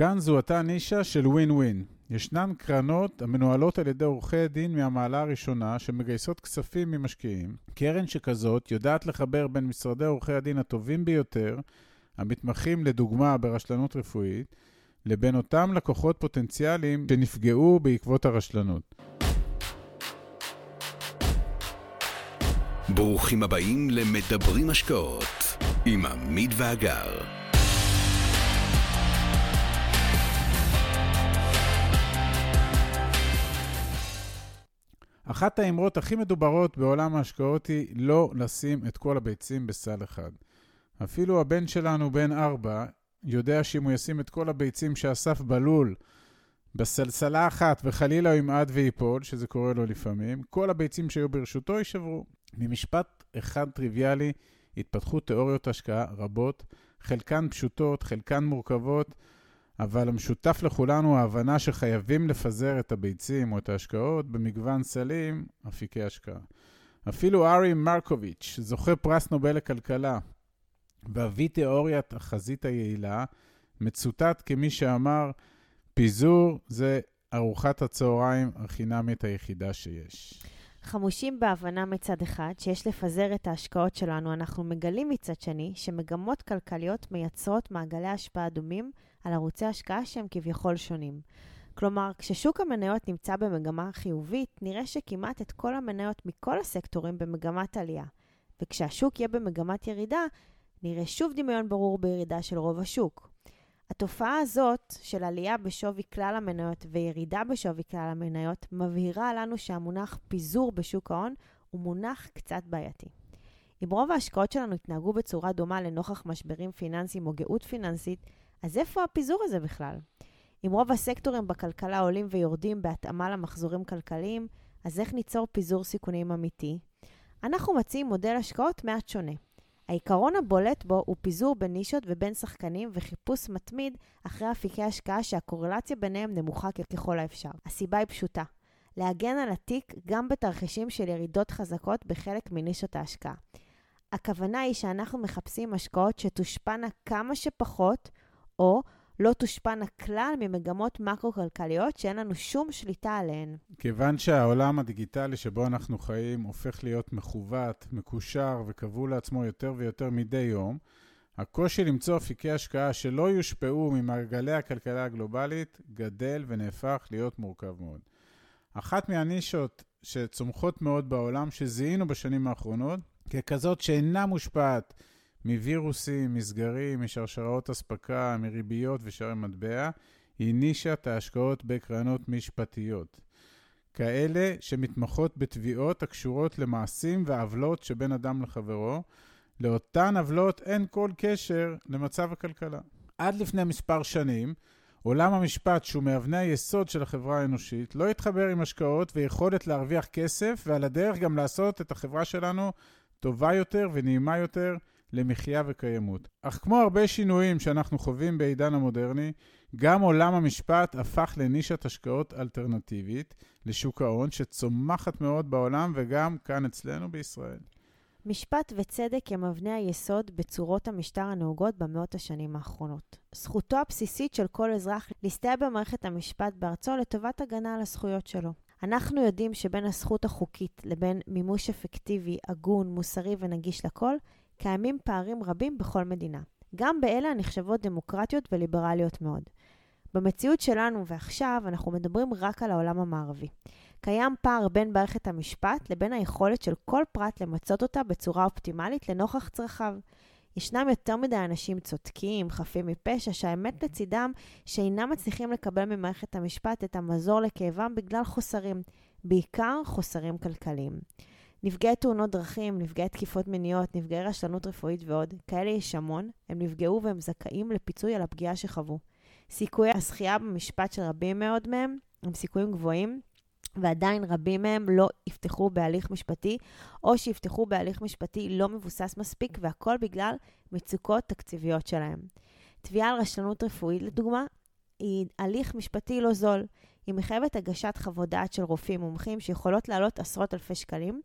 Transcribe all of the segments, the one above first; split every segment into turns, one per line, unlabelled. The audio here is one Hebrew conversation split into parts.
כאן זוהתה נישה של ווין ווין. ישנן קרנות המנוהלות על ידי עורכי דין מהמעלה הראשונה שמגייסות כספים ממשקיעים. קרן שכזאת יודעת לחבר בין משרדי עורכי הדין הטובים ביותר, המתמחים לדוגמה ברשלנות רפואית, לבין אותם לקוחות פוטנציאליים שנפגעו בעקבות הרשלנות.
ברוכים הבאים למדברים השקעות עם עמית ואגר.
אחת האמרות הכי מדוברות בעולם ההשקעות היא לא לשים את כל הביצים בסל אחד. אפילו הבן שלנו, בן ארבע, יודע שאם הוא ישים את כל הביצים שאסף בלול בסלסלה אחת וחלילה הוא ימעד וייפול, שזה קורה לו לפעמים, כל הביצים שהיו ברשותו יישברו. ממשפט אחד טריוויאלי התפתחו תיאוריות השקעה רבות, חלקן פשוטות, חלקן מורכבות, אבל המשותף לכולנו ההבנה שחייבים לפזר את הביצים או את ההשקעות במגוון סלים, אפיקי השקעה. אפילו ארי מרקוביץ', זוכה פרס נובל לכלכלה, ואבי תיאוריית החזית היעילה, מצוטט כמי שאמר, פיזור זה ארוחת הצהריים החינמית היחידה שיש.
חמושים בהבנה מצד אחד שיש לפזר את ההשקעות שלנו, אנחנו מגלים מצד שני שמגמות כלכליות מייצרות מעגלי השפעה דומים על ערוצי השקעה שהם כביכול שונים. כלומר, כששוק המניות נמצא במגמה חיובית, נראה שכמעט את כל המניות מכל הסקטורים במגמת עלייה. וכשהשוק יהיה במגמת ירידה, נראה שוב דמיון ברור בירידה של רוב השוק. התופעה הזאת של עלייה בשווי כלל המניות וירידה בשווי כלל המניות מבהירה לנו שהמונח פיזור בשוק ההון הוא מונח קצת בעייתי. אם רוב ההשקעות שלנו התנהגו בצורה דומה לנוכח משברים פיננסיים או גאות פיננסית, אז איפה הפיזור הזה בכלל? אם רוב הסקטורים בכלכלה עולים ויורדים בהתאמה למחזורים כלכליים, אז איך ניצור פיזור סיכונים אמיתי? אנחנו מציעים מודל השקעות מעט שונה. העיקרון הבולט בו הוא פיזור בין נישות ובין שחקנים וחיפוש מתמיד אחרי אפיקי השקעה שהקורלציה ביניהם נמוכה ככל האפשר. הסיבה היא פשוטה, להגן על התיק גם בתרחישים של ירידות חזקות בחלק מנישות ההשקעה. הכוונה היא שאנחנו מחפשים השקעות שתושפענה כמה שפחות, או לא תושפענה כלל ממגמות מקרו-כלכליות שאין לנו שום שליטה עליהן.
כיוון שהעולם הדיגיטלי שבו אנחנו חיים הופך להיות מכוות, מקושר וכבול לעצמו יותר ויותר מדי יום, הקושי למצוא אפיקי השקעה שלא יושפעו ממעגלי הכלכלה הגלובלית גדל ונהפך להיות מורכב מאוד. אחת מהנישות שצומחות מאוד בעולם, שזיהינו בשנים האחרונות, ככזאת שאינה מושפעת מווירוסים, מסגרים, משרשראות אספקה, מריביות ושערי מטבע, היא נישת ההשקעות בקרנות משפטיות. כאלה שמתמחות בתביעות הקשורות למעשים ועוולות שבין אדם לחברו. לאותן עוולות אין כל קשר למצב הכלכלה. עד לפני מספר שנים, עולם המשפט, שהוא מאבני היסוד של החברה האנושית, לא התחבר עם השקעות ויכולת להרוויח כסף, ועל הדרך גם לעשות את החברה שלנו טובה יותר ונעימה יותר למחיה וקיימות. אך כמו הרבה שינויים שאנחנו חווים בעידן המודרני, גם עולם המשפט הפך לנישת השקעות אלטרנטיבית לשוק ההון, שצומחת מאוד בעולם וגם כאן אצלנו בישראל.
משפט וצדק הם אבני היסוד בצורות המשטר הנהוגות במאות השנים האחרונות. זכותו הבסיסית של כל אזרח להסתייע במערכת המשפט בארצו לטובת הגנה על הזכויות שלו. אנחנו יודעים שבין הזכות החוקית לבין מימוש אפקטיבי, הגון, מוסרי ונגיש לכל, קיימים פערים רבים בכל מדינה, גם באלה הנחשבות דמוקרטיות וליברליות מאוד. במציאות שלנו ועכשיו אנחנו מדברים רק על העולם המערבי. קיים פער בין מערכת המשפט לבין היכולת של כל פרט למצות אותה בצורה אופטימלית לנוכח צרכיו. ישנם יותר מדי אנשים צודקים, חפים מפשע, שהאמת לצידם שאינם מצליחים לקבל ממערכת המשפט את המזור לכאבם בגלל חוסרים, בעיקר חוסרים כלכליים. נפגעי תאונות דרכים, נפגעי תקיפות מיניות, נפגעי רשלנות רפואית ועוד, כאלה יש המון, הם נפגעו והם זכאים לפיצוי על הפגיעה שחוו. סיכויי הזכייה במשפט של רבים מאוד מהם הם סיכויים גבוהים, ועדיין רבים מהם לא יפתחו בהליך משפטי, או שיפתחו בהליך משפטי לא מבוסס מספיק, והכל בגלל מצוקות תקציביות שלהם. תביעה על רשלנות רפואית, לדוגמה, היא הליך משפטי לא זול. היא מחייבת הגשת חוות דעת של רופאים מומחים שיכולות לעלות עשרות אלפי שקלים,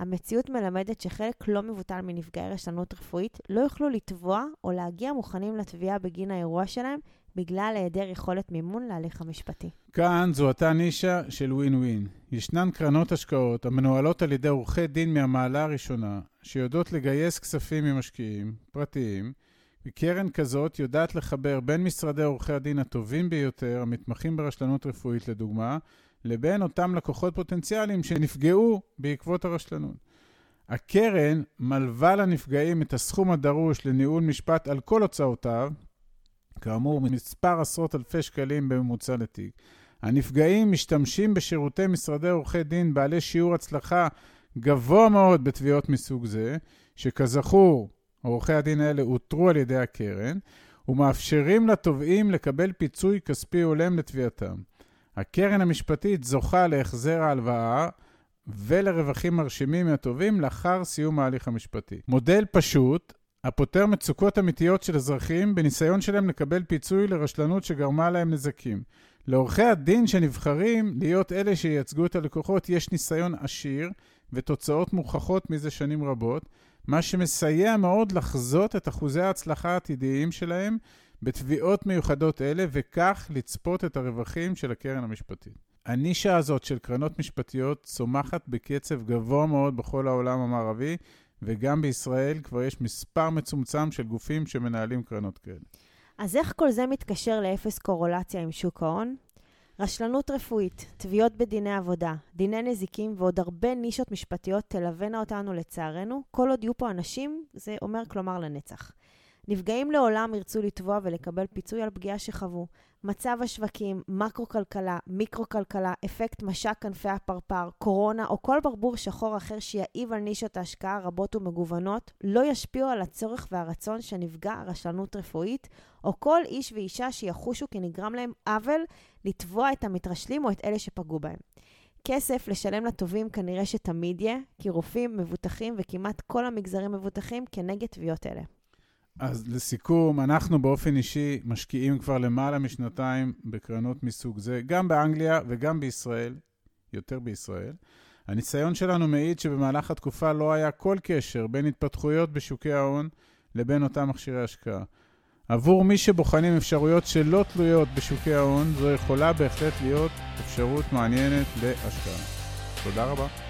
המציאות מלמדת שחלק לא מבוטל מנפגעי רשלנות רפואית לא יוכלו לתבוע או להגיע מוכנים לתביעה בגין האירוע שלהם בגלל היעדר יכולת מימון להליך המשפטי.
כאן זו אותה נישה של ווין ווין. ישנן קרנות השקעות המנוהלות על ידי עורכי דין מהמעלה הראשונה, שיודעות לגייס כספים ממשקיעים פרטיים, וקרן כזאת יודעת לחבר בין משרדי עורכי הדין הטובים ביותר, המתמחים ברשלנות רפואית לדוגמה, לבין אותם לקוחות פוטנציאליים שנפגעו בעקבות הרשלנות. הקרן מלווה לנפגעים את הסכום הדרוש לניהול משפט על כל הוצאותיו, כאמור, מספר עשרות אלפי שקלים בממוצע לתיק. הנפגעים משתמשים בשירותי משרדי עורכי דין בעלי שיעור הצלחה גבוה מאוד בתביעות מסוג זה, שכזכור, עורכי הדין האלה אותרו על ידי הקרן, ומאפשרים לתובעים לקבל פיצוי כספי הולם לתביעתם. הקרן המשפטית זוכה להחזר ההלוואה ולרווחים מרשימים מהתובעים לאחר סיום ההליך המשפטי. מודל פשוט, הפותר מצוקות אמיתיות של אזרחים בניסיון שלהם לקבל פיצוי לרשלנות שגרמה להם נזקים. לעורכי הדין שנבחרים להיות אלה שייצגו את הלקוחות יש ניסיון עשיר ותוצאות מוכחות מזה שנים רבות, מה שמסייע מאוד לחזות את אחוזי ההצלחה העתידיים שלהם בתביעות מיוחדות אלה, וכך לצפות את הרווחים של הקרן המשפטית. הנישה הזאת של קרנות משפטיות צומחת בקצב גבוה מאוד בכל העולם המערבי, וגם בישראל כבר יש מספר מצומצם של גופים שמנהלים קרנות כאלה.
אז איך כל זה מתקשר לאפס קורולציה עם שוק ההון? רשלנות רפואית, תביעות בדיני עבודה, דיני נזיקים ועוד הרבה נישות משפטיות תלווינה אותנו לצערנו, כל עוד יהיו פה אנשים, זה אומר כלומר לנצח. נפגעים לעולם ירצו לתבוע ולקבל פיצוי על פגיעה שחוו. מצב השווקים, מקרו-כלכלה, מיקרו-כלכלה, אפקט משק כנפי הפרפר, קורונה או כל ברבור שחור אחר שיעיב על נישות ההשקעה רבות ומגוונות, לא ישפיעו על הצורך והרצון שנפגע רשלנות רפואית, או כל איש ואישה שיחושו כי נגרם להם עוול לתבוע את המתרשלים או את אלה שפגעו בהם. כסף לשלם לטובים כנראה שתמיד יהיה, כי רופאים מבוטחים וכמעט כל המגזרים מבוטחים כנגד תביעות אלה.
אז לסיכום, אנחנו באופן אישי משקיעים כבר למעלה משנתיים בקרנות מסוג זה, גם באנגליה וגם בישראל, יותר בישראל. הניסיון שלנו מעיד שבמהלך התקופה לא היה כל קשר בין התפתחויות בשוקי ההון לבין אותם מכשירי השקעה. עבור מי שבוחנים אפשרויות שלא תלויות בשוקי ההון, זו יכולה בהחלט להיות אפשרות מעניינת להשקעה. תודה רבה.